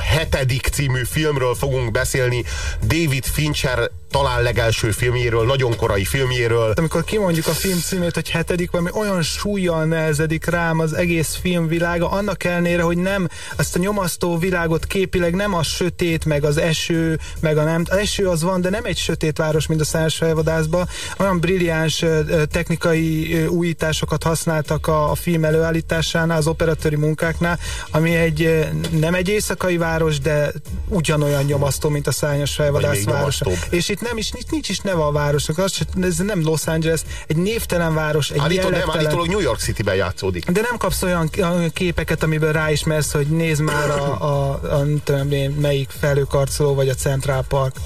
hetedik című filmről fogunk beszélni, David Fincher talán legelső filmjéről, nagyon korai filmjéről. Amikor kimondjuk a film címét, hogy hetedik, valami olyan súlyjal nehezedik rám az egész filmvilága, annak ellenére, hogy nem azt a nyomasztó világot képileg nem a sötét, meg az eső, meg a nem. Az eső az van, de nem egy sötét város, mint a Szárs felvadászban. Olyan brilliáns technikai újításos használtak a, a film előállításánál, az operatőri munkáknál, ami egy nem egy éjszakai város, de ugyanolyan nyomasztó, mint a szányos felvadász város. És itt nem is, nincs, nincs is neve a városnak, az, ez nem Los Angeles, egy névtelen város, egy Állítól, nem, állítólag New York City-ben játszódik. De nem kapsz olyan, képeket, amiből ráismersz, hogy nézd már a, a, a, a tudom én, melyik felőkarcoló, vagy a Central Park.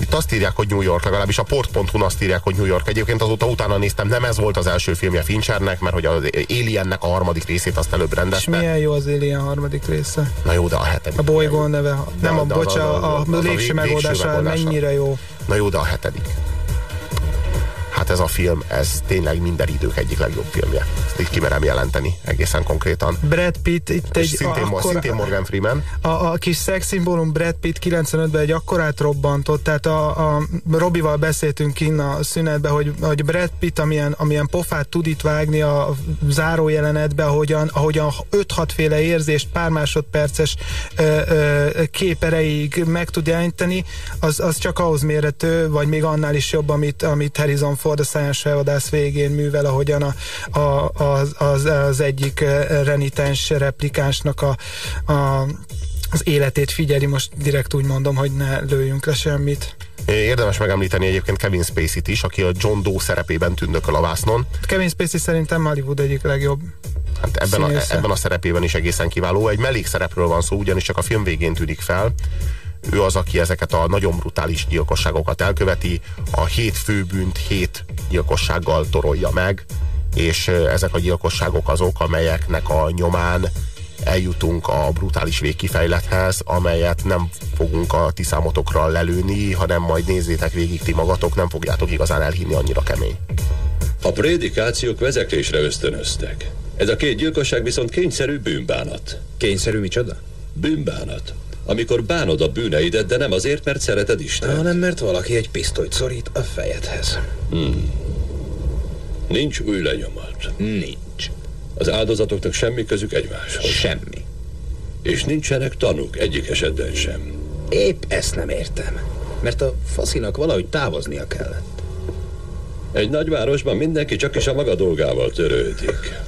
Itt azt írják, hogy New York, legalábbis a port.hu azt írják, hogy New York. Egyébként azóta utána néztem, nem ez volt az első filmje Finchernek, mert hogy az Aliennek a harmadik részét azt előbb rendezte. És milyen jó az Alien harmadik része? Na jó, de a hetedik. A bolygó neve, nem a, bocsa, a, a, a, a lépső megoldása mennyire jó. Na jó, de a hetedik hát ez a film, ez tényleg minden idők egyik legjobb filmje. Ezt így kimerem jelenteni egészen konkrétan. Brad Pitt itt egy... Szintén, akkora, szintén Morgan Freeman. A, a kis szexszimbólum Brad Pitt 95-ben egy akkorát robbantott, tehát a, a Robival beszéltünk innen a szünetben, hogy, hogy Brad Pitt amilyen, amilyen pofát tud itt vágni a záró jelenetbe, ahogyan, ahogyan 5-6 féle érzést pár másodperces ö, ö, képereig meg tud jeleníteni, az, az csak ahhoz mérető, vagy még annál is jobb, amit, amit Harrison Ford a Science Vadász végén művel, ahogyan a, a, az, az, az egyik eh, renitens replikánsnak a, a az életét figyeli, most direkt úgy mondom, hogy ne lőjünk le semmit. Érdemes megemlíteni egyébként Kevin Spacey-t is, aki a John Doe szerepében tündököl a vásznon. Kevin Spacey szerintem Hollywood egyik legjobb Hát ebben a, ebben a szerepében is egészen kiváló. Egy mellékszerepről van szó, ugyanis csak a film végén tűnik fel ő az, aki ezeket a nagyon brutális gyilkosságokat elköveti, a hét főbűnt hét gyilkossággal torolja meg, és ezek a gyilkosságok azok, amelyeknek a nyomán eljutunk a brutális végkifejlethez, amelyet nem fogunk a ti számotokra lelőni, hanem majd nézzétek végig ti magatok, nem fogjátok igazán elhinni annyira kemény. A prédikációk vezeklésre ösztönöztek. Ez a két gyilkosság viszont kényszerű bűnbánat. Kényszerű micsoda? Bűnbánat. Amikor bánod a bűneidet, de nem azért, mert szereted Isten. Hanem mert valaki egy pisztolyt szorít a fejedhez. Hmm. Nincs új lenyomat. Nincs. Az áldozatoknak semmi közük egymáshoz. Semmi. És nincsenek tanúk egyik esetben sem. Épp ezt nem értem. Mert a faszinak valahogy távoznia kellett. Egy nagyvárosban mindenki csak is a maga dolgával törődik.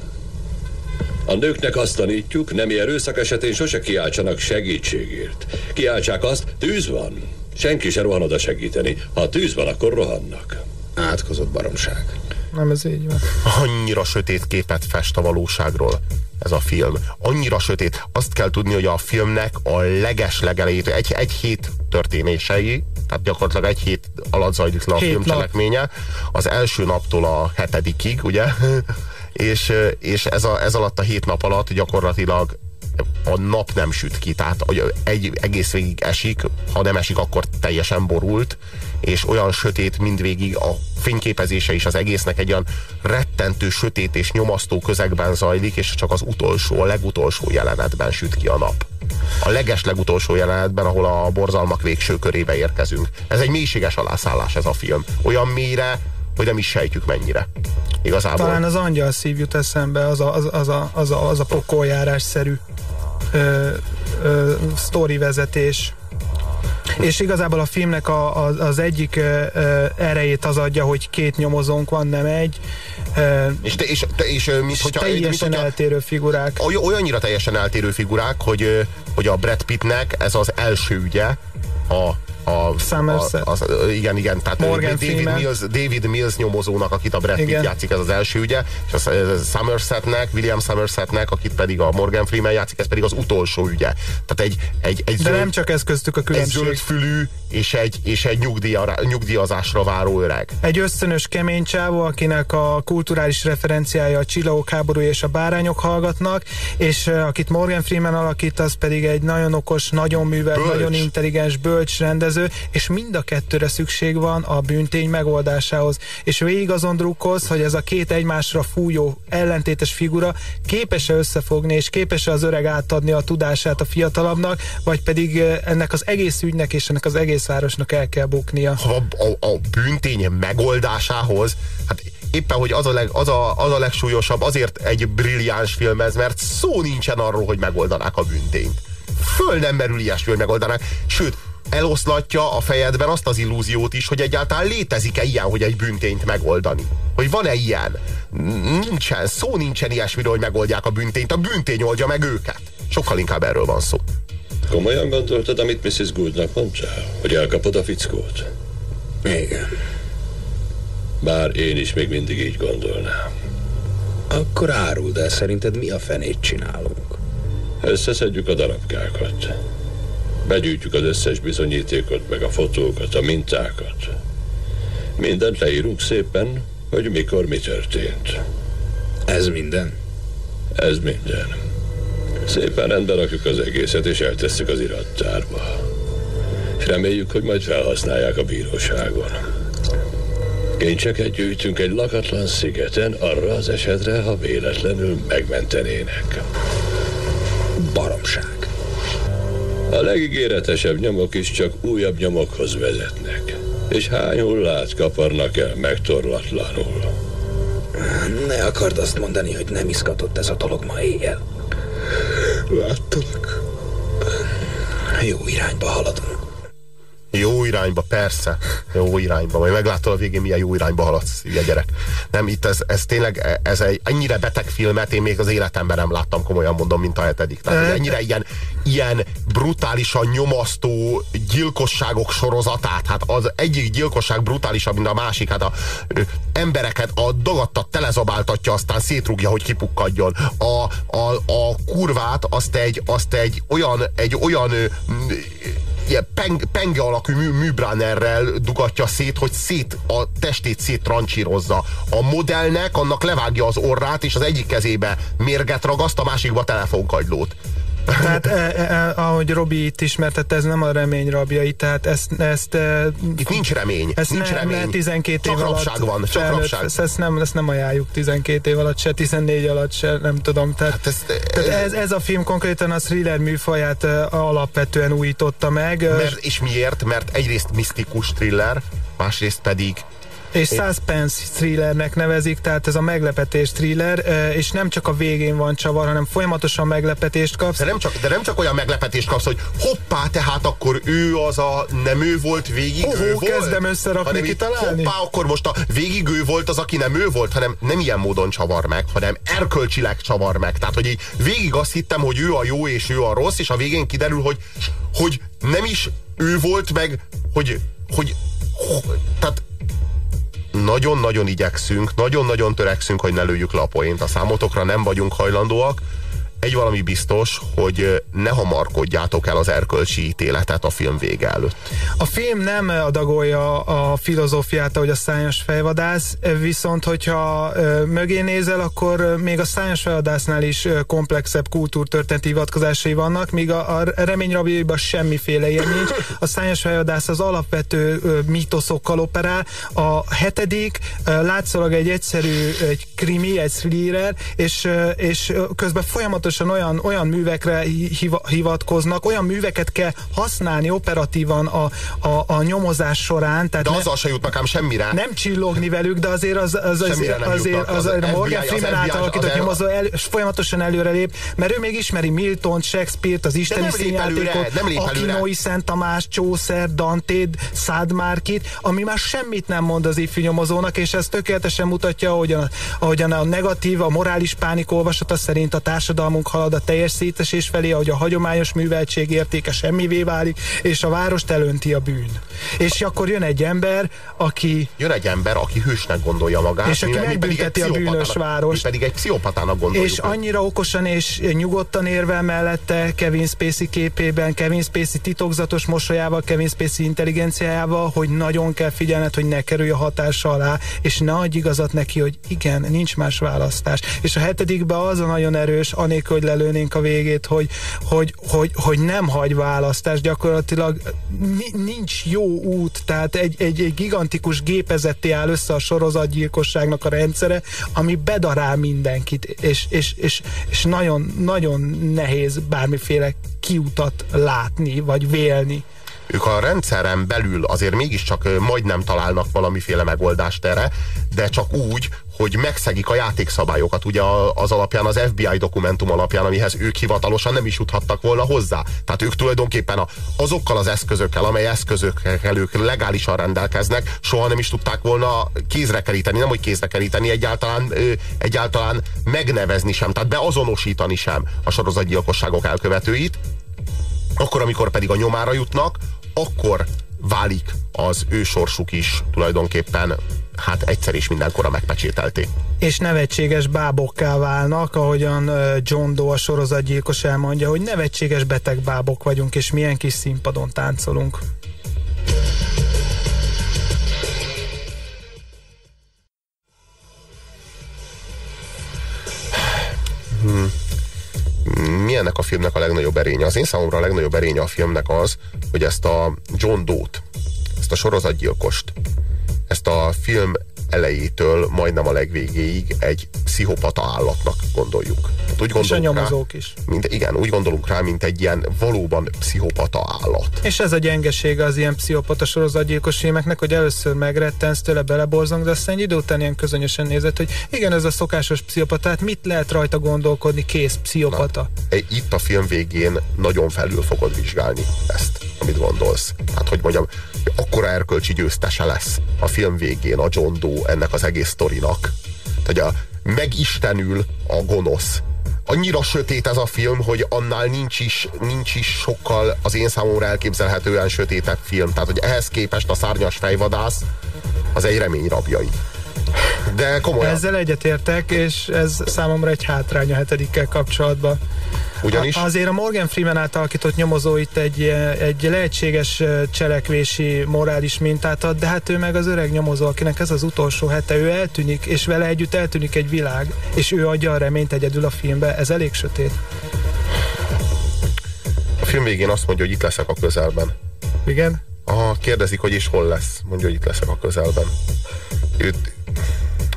A nőknek azt tanítjuk, nemi erőszak esetén sose kiáltsanak segítségért. Kiáltsák azt, tűz van. Senki se rohan oda segíteni. Ha tűz van, akkor rohannak. Átkozott baromság. Nem, ez így van. Annyira sötét képet fest a valóságról ez a film. Annyira sötét. Azt kell tudni, hogy a filmnek a leges legelejét, egy, egy hét történései, tehát gyakorlatilag egy hét alatt zajlik le a hét film cselekménye. Az első naptól a hetedikig, ugye? És, és ez, a, ez alatt a hét nap alatt gyakorlatilag a nap nem süt ki, tehát egy egész végig esik, ha nem esik, akkor teljesen borult, és olyan sötét mindvégig a fényképezése is az egésznek egy olyan rettentő, sötét és nyomasztó közegben zajlik, és csak az utolsó, a legutolsó jelenetben süt ki a nap. A leges legutolsó jelenetben, ahol a borzalmak végső körébe érkezünk. Ez egy mélységes alászállás ez a film. Olyan mélyre, hogy nem is sejtjük mennyire. Igazából. Talán az angyal szív jut eszembe, az a, az, az a, az a, az a pokoljárás-szerű ö, ö, sztori vezetés. És igazából a filmnek a, a, az egyik ö, ö, erejét az adja, hogy két nyomozónk van, nem egy. Ö, és, te, és, te, és, mint, és hogyha, teljesen mint, hogyha, eltérő figurák. Olyannyira teljesen eltérő figurák, hogy, hogy a Brad Pittnek ez az első ügye a a, Somerset. A, a, igen, igen, tehát Morgan David Mills, David Mills nyomozónak, akit a Brad Pitt igen. játszik, ez az első ügye, és a Somersetnek, William Somersetnek, akit pedig a Morgan Freeman játszik, ez pedig az utolsó ügye. Tehát egy, egy, egy De zöld, nem csak ez köztük a különbség. Egy zöld fülű és egy, és egy nyugdíja, nyugdíjazásra váró öreg. Egy ösztönös kemény csávó, akinek a kulturális referenciája a csillagok háború és a bárányok hallgatnak, és uh, akit Morgan Freeman alakít, az pedig egy nagyon okos, nagyon művelt, nagyon intelligens, bölcs rendező, bűnöző, és mind a kettőre szükség van a bűntény megoldásához. És végig azon drukkolsz, hogy ez a két egymásra fújó ellentétes figura képes-e összefogni, és képes-e az öreg átadni a tudását a fiatalabbnak, vagy pedig ennek az egész ügynek és ennek az egész városnak el kell buknia. A, a, a bűntény megoldásához, hát éppen, hogy az a, leg, az, a, az a legsúlyosabb, azért egy brilliáns film ez, mert szó nincsen arról, hogy megoldanák a bűntényt. Föl nem merül ilyesmi, hogy megoldanák. Sőt, eloszlatja a fejedben azt az illúziót is, hogy egyáltalán létezik-e ilyen, hogy egy bűntényt megoldani. Hogy van-e ilyen? Nincsen, szó nincsen ilyesmiről, hogy megoldják a bűntényt. A bűntény oldja meg őket. Sokkal inkább erről van szó. Komolyan gondoltad, amit Mrs. Gouldnak mondtál? Hogy elkapod a fickót? Igen. Bár én is még mindig így gondolnám. Akkor áruld el, szerinted mi a fenét csinálunk? Összeszedjük a darabkákat. Begyűjtjük az összes bizonyítékot, meg a fotókat, a mintákat. Mindent leírunk szépen, hogy mikor mi történt. Ez minden? Ez minden. Szépen rendbe rakjuk az egészet, és eltesszük az irattárba. És reméljük, hogy majd felhasználják a bíróságon. Kincseket gyűjtünk egy lakatlan szigeten arra az esetre, ha véletlenül megmentenének. Baromság. A legígéretesebb nyomok is csak újabb nyomokhoz vezetnek. És hány hullát kaparnak el megtorlatlanul. Ne akard azt mondani, hogy nem izgatott ez a dolog ma éjjel. Láttalak. Jó irányba haladunk. Jó irányba, persze. Jó irányba. Majd meglátod a végén, milyen jó irányba haladsz, ugye gyerek. Nem, itt ez, ez tényleg, ez egy ennyire beteg filmet én még az életemben nem láttam, komolyan mondom, mint a hetedik. Tehát ennyire ilyen, ilyen brutálisan nyomasztó gyilkosságok sorozatát. Hát az egyik gyilkosság brutálisabb, mint a másik. Hát a ö, embereket a dagadtat telezabáltatja, aztán szétrúgja, hogy kipukkadjon. A, a, a kurvát azt egy, azt egy olyan, egy olyan ö, ilyen peng, penge alakú mű, műbránerrel dugatja szét, hogy szét a testét széttrancsírozza. A modellnek annak levágja az orrát, és az egyik kezébe mérget ragaszt, a másikba telefonkagylót. Tehát eh, eh, ahogy Robi itt ismertette, ez nem a remény rabjai, tehát ezt... ezt eh, Itt nincs remény. ezt nincs nem, remény. nem 12 csak év alatt. van, csak felnőtt- rabság. Ezt, ezt, nem, ezt nem ajánljuk 12 év alatt, se 14 alatt, se nem tudom. Tehát, Hát ez, tehát ez, ez a film konkrétan a thriller műfaját eh, alapvetően újította meg, mert, és miért? Mert egyrészt misztikus thriller, másrészt pedig és suspense thrillernek nevezik, tehát ez a meglepetés thriller, és nem csak a végén van csavar, hanem folyamatosan meglepetést kapsz. de nem, csak, de nem csak olyan meglepetést kapsz, hogy hoppá, tehát akkor ő az a nem ő volt, végig Ho-ho, ő volt. kezdem összerakni, hanem kitalálni. Hoppá, akkor most a végig ő volt az, aki nem ő volt, hanem nem ilyen módon csavar meg, hanem erkölcsileg csavar meg. Tehát, hogy így végig azt hittem, hogy ő a jó és ő a rossz, és a végén kiderül, hogy, hogy nem is ő volt meg, hogy, hogy, hogy tehát nagyon-nagyon igyekszünk, nagyon-nagyon törekszünk, hogy ne lőjük le a poént. A számotokra nem vagyunk hajlandóak. Egy valami biztos, hogy ne hamarkodjátok el az erkölcsi ítéletet a film vége előtt. A film nem adagolja a filozófiát, ahogy a szányos fejvadász, viszont hogyha mögé nézel, akkor még a szányos fejvadásznál is komplexebb kultúrtörténeti hivatkozásai vannak, míg a, a reményrabjaiban semmiféle ilyen nincs. A szányos fejvadász az alapvető ö, mítoszokkal operál. A hetedik látszólag egy egyszerű egy krimi, egy thriller, és, és közben folyamatosan olyan, olyan művekre hiva, hivatkoznak, olyan műveket kell használni operatívan a, a, a nyomozás során. Tehát De ne- azzal se jutnak ám semmire. nem csillogni velük, de azért az, az, az, azért, jutnak. az, Az Morgan Freeman által alakított nyomozó el, folyamatosan előrelép, mert ő még ismeri Milton, Shakespeare-t, az isteni színjátékot. Akinoi, Szent Tamás, Chaucer, Dante, Szádmárkit, ami már semmit nem mond az ifjú nyomozónak, és ez tökéletesen mutatja, ahogyan, ahogyan a negatív, a morális pánik olvasata szerint a társadalmunk halad a teljes szétesés felé, ahogy a hagyományos műveltség értéke semmivé válik, és a várost elönti a bűn. És akkor jön egy ember, aki Jön egy ember, aki hősnek gondolja magát, És aki megbünteti a bűnös várost. Pedig egy pszichopatának gondoljuk. És annyira okosan és nyugodtan érvel mellette Kevin Spacey képében, Kevin Spacey titokzatos mosolyával, Kevin Spacey intelligenciájával, hogy nagyon kell figyelned, hogy ne kerülj a hatása alá, és ne adj igazat neki, hogy igen, nincs más választás. És a hetedikben az a nagyon erős, anélkül, anélkül, hogy lelőnénk a végét, hogy, hogy, hogy, hogy nem hagy választást, gyakorlatilag nincs jó út, tehát egy, egy, egy gigantikus gépezetté áll össze a sorozatgyilkosságnak a rendszere, ami bedarál mindenkit, és, és, és, és nagyon, nagyon nehéz bármiféle kiutat látni, vagy vélni. Ők a rendszeren belül azért mégiscsak majdnem találnak valamiféle megoldást erre, de csak úgy, hogy megszegik a játékszabályokat, ugye az alapján, az FBI dokumentum alapján, amihez ők hivatalosan nem is juthattak volna hozzá. Tehát ők tulajdonképpen azokkal az eszközökkel, amely eszközökkel ők legálisan rendelkeznek, soha nem is tudták volna kézre keríteni, nem hogy kézre keríteni, egyáltalán, egyáltalán megnevezni sem, tehát beazonosítani sem a sorozatgyilkosságok elkövetőit. Akkor, amikor pedig a nyomára jutnak, akkor válik az ő sorsuk is tulajdonképpen hát egyszer is mindenkorra megpecsételté. És nevetséges bábokká válnak, ahogyan John Doe a sorozatgyilkos elmondja, hogy nevetséges beteg bábok vagyunk, és milyen kis színpadon táncolunk. Hmm mi ennek a filmnek a legnagyobb erénye? Az én számomra a legnagyobb erénye a filmnek az, hogy ezt a John Doe-t, ezt a sorozatgyilkost, ezt a film elejétől majdnem a legvégéig egy pszichopata állatnak gondoljuk. Hát úgy és a nyomozók rá, is. Mint, igen, úgy gondolunk rá, mint egy ilyen valóban pszichopata állat. És ez a gyengesége az ilyen pszichopata sorozatgyilkos filmeknek, hogy először megrettensz tőle, beleborzong, de aztán egy idő után ilyen közönösen nézett, hogy igen, ez a szokásos pszichopata, mit lehet rajta gondolkodni, kész pszichopata. Na, itt a film végén nagyon felül fogod vizsgálni ezt, amit gondolsz. Hát, hogy mondjam, akkora erkölcsi győztese lesz a film végén a John Doe ennek az egész sztorinak. Tehát a, megistenül a gonosz. Annyira sötét ez a film, hogy annál nincs is, nincs is sokkal az én számomra elképzelhetően sötétebb film. Tehát, hogy ehhez képest a szárnyas fejvadász az egy remény rabjai. De komolyan. Ezzel egyetértek, és ez számomra egy hátrány a hetedikkel kapcsolatban. Ugyanis? A, azért a Morgan Freeman által alakított nyomozó itt egy, egy lehetséges cselekvési morális mintát ad, de hát ő meg az öreg nyomozó, akinek ez az utolsó hete, ő eltűnik, és vele együtt eltűnik egy világ, és ő adja a reményt egyedül a filmbe. Ez elég sötét. A film végén azt mondja, hogy itt leszek a közelben. Igen? Aha, kérdezik, hogy is hol lesz. Mondja, hogy itt leszek a közelben. Őt,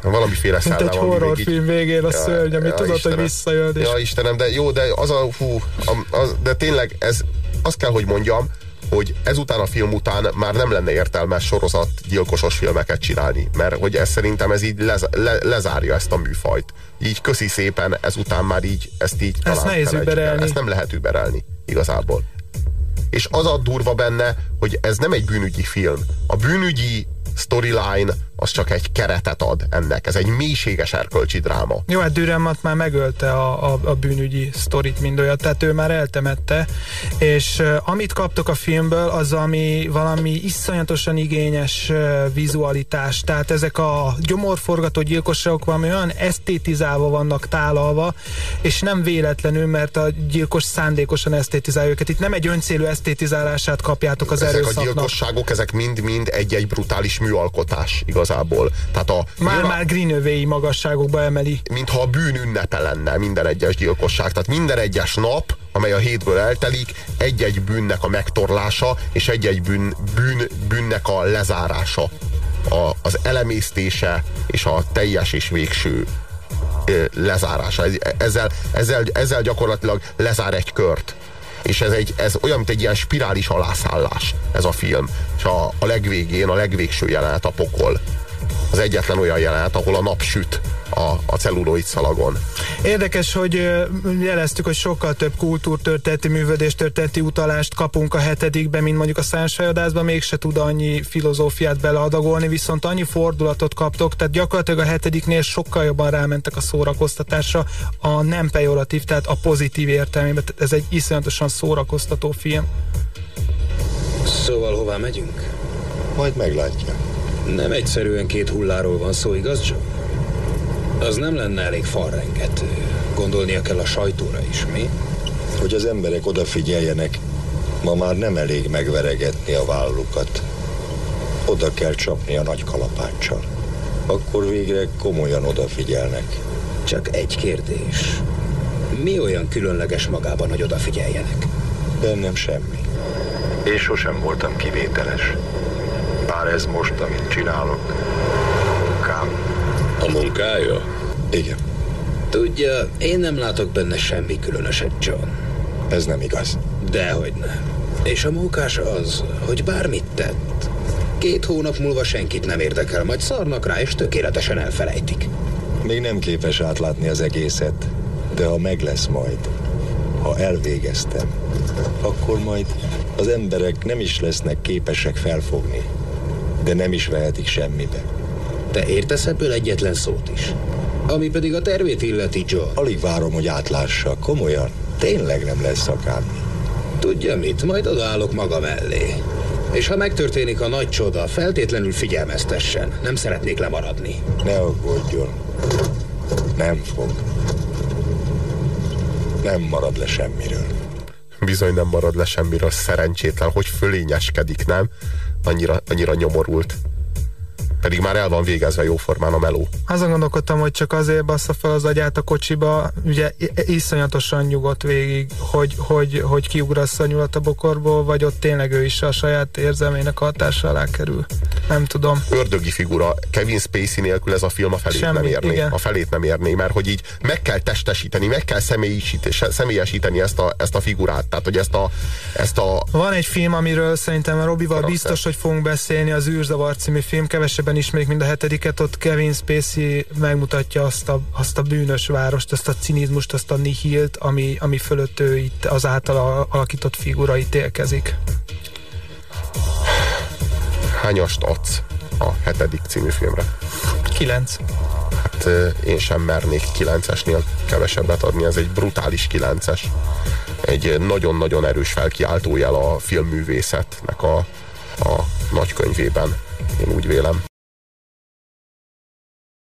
valamiféle. Mint egy horrorfilm végén a szörny, ami ja, tudod, Istenem. hogy visszajön. És... Ja, Istenem, de jó, de az a, hú, a, a, de tényleg ez, azt kell, hogy mondjam, hogy ezután a film után már nem lenne értelmes sorozat gyilkosos filmeket csinálni, mert hogy ez szerintem ez így lez, le, lezárja ezt a műfajt. Így köszi szépen, ezután már így, ezt így ezt nehéz überelni. Ezt nem lehet überelni, igazából. És az a durva benne, hogy ez nem egy bűnügyi film. A bűnügyi storyline az csak egy keretet ad ennek. Ez egy mélységes erkölcsi dráma. Jó, hát Dürrenmatt már megölte a, a, a bűnügyi sztorit mind olyat, tehát ő már eltemette, és uh, amit kaptok a filmből, az ami valami iszonyatosan igényes uh, vizualitás, tehát ezek a gyomorforgató gyilkosságok valami olyan esztétizálva vannak tálalva, és nem véletlenül, mert a gyilkos szándékosan esztétizálja őket. Itt nem egy öncélű esztétizálását kapjátok az ezek erőszaknak. Ezek a gyilkosságok, ezek mind-mind egy-egy brutális műalkotás igaz igazából. Tehát a, már, már Greenövéi magasságokba emeli. Mintha a bűn ünnepe lenne minden egyes gyilkosság. Tehát minden egyes nap, amely a hétből eltelik, egy-egy bűnnek a megtorlása, és egy-egy bűn, bűn, bűnnek a lezárása. A, az elemésztése és a teljes és végső lezárása. Ezzel, ezzel, ezzel gyakorlatilag lezár egy kört és ez, egy, ez olyan, mint egy ilyen spirális alászállás ez a film. És a, a legvégén, a legvégső jelenet a pokol. Az egyetlen olyan jelenet, ahol a nap süt a, a celluloid szalagon. Érdekes, hogy jeleztük, hogy sokkal több kultúrtörténeti, művödéstörténeti utalást kapunk a hetedikben, mint mondjuk a szánsfejadászban, mégse tud annyi filozófiát beleadagolni, viszont annyi fordulatot kaptok, tehát gyakorlatilag a hetediknél sokkal jobban rámentek a szórakoztatásra, a nem pejoratív, tehát a pozitív értelmében. Ez egy iszonyatosan szórakoztató film. Szóval hová megyünk? Majd meglátja. Nem egyszerűen két hulláról van szó, igaz, Joe? Az nem lenne elég falrengető. Gondolnia kell a sajtóra is, mi? Hogy az emberek odafigyeljenek, ma már nem elég megveregetni a vállukat. Oda kell csapni a nagy kalapáccsal. Akkor végre komolyan odafigyelnek. Csak egy kérdés. Mi olyan különleges magában, hogy odafigyeljenek? Bennem semmi. És sosem voltam kivételes. Bár ez most, amit csinálok, a munkám. A munkája? Igen, Tudja, én nem látok benne semmi különöset, John. ez nem igaz. Dehogy nem. És a mókás az, hogy bármit tett. Két hónap múlva senkit nem érdekel, majd szarnak rá, és tökéletesen elfelejtik. Még nem képes átlátni az egészet, de ha meg lesz majd, ha elvégeztem, akkor majd az emberek nem is lesznek képesek felfogni, de nem is vehetik semmibe. Te értesz ebből egyetlen szót is? Ami pedig a tervét illeti, John. Alig várom, hogy átlássa, komolyan, tényleg nem lesz akármi. Tudja mit, majd odaállok maga mellé. És ha megtörténik a nagy csoda, feltétlenül figyelmeztessen. Nem szeretnék lemaradni. Ne aggódjon, nem fog. Nem marad le semmiről. Bizony nem marad le semmiről, szerencsétlen, hogy fölényeskedik, nem? Annyira, annyira nyomorult. Pedig már el van végezve jóformán a meló. Azon gondolkodtam, hogy csak azért bassza fel az agyát a kocsiba, ugye iszonyatosan nyugodt végig, hogy, hogy, hogy kiugrassza a nyulat a bokorból, vagy ott tényleg ő is a saját érzelmének hatása alá kerül. Nem tudom. ördögi figura Kevin Spacey nélkül ez a film a felét Semmi, nem érné. igen. A felét nem érné, mert hogy így meg kell testesíteni, meg kell személyesíteni ezt a, ezt a figurát. Tehát, hogy ezt a, ezt a Van egy film, amiről szerintem a Robival biztos, hogy fogunk beszélni, az űrzavar című film, kevesebben ismerik, mint a hetediket, ott Kevin Spacey megmutatja azt a, azt a bűnös várost, azt a cinizmust, azt a nihilt, ami, ami fölött ő itt az általa alakított figura ítélkezik. hányast adsz a hetedik című filmre? Kilenc. Hát én sem mernék kilencesnél kevesebbet adni, ez egy brutális kilences. Egy nagyon-nagyon erős felkiáltójel a filmművészetnek a, a nagykönyvében, én úgy vélem.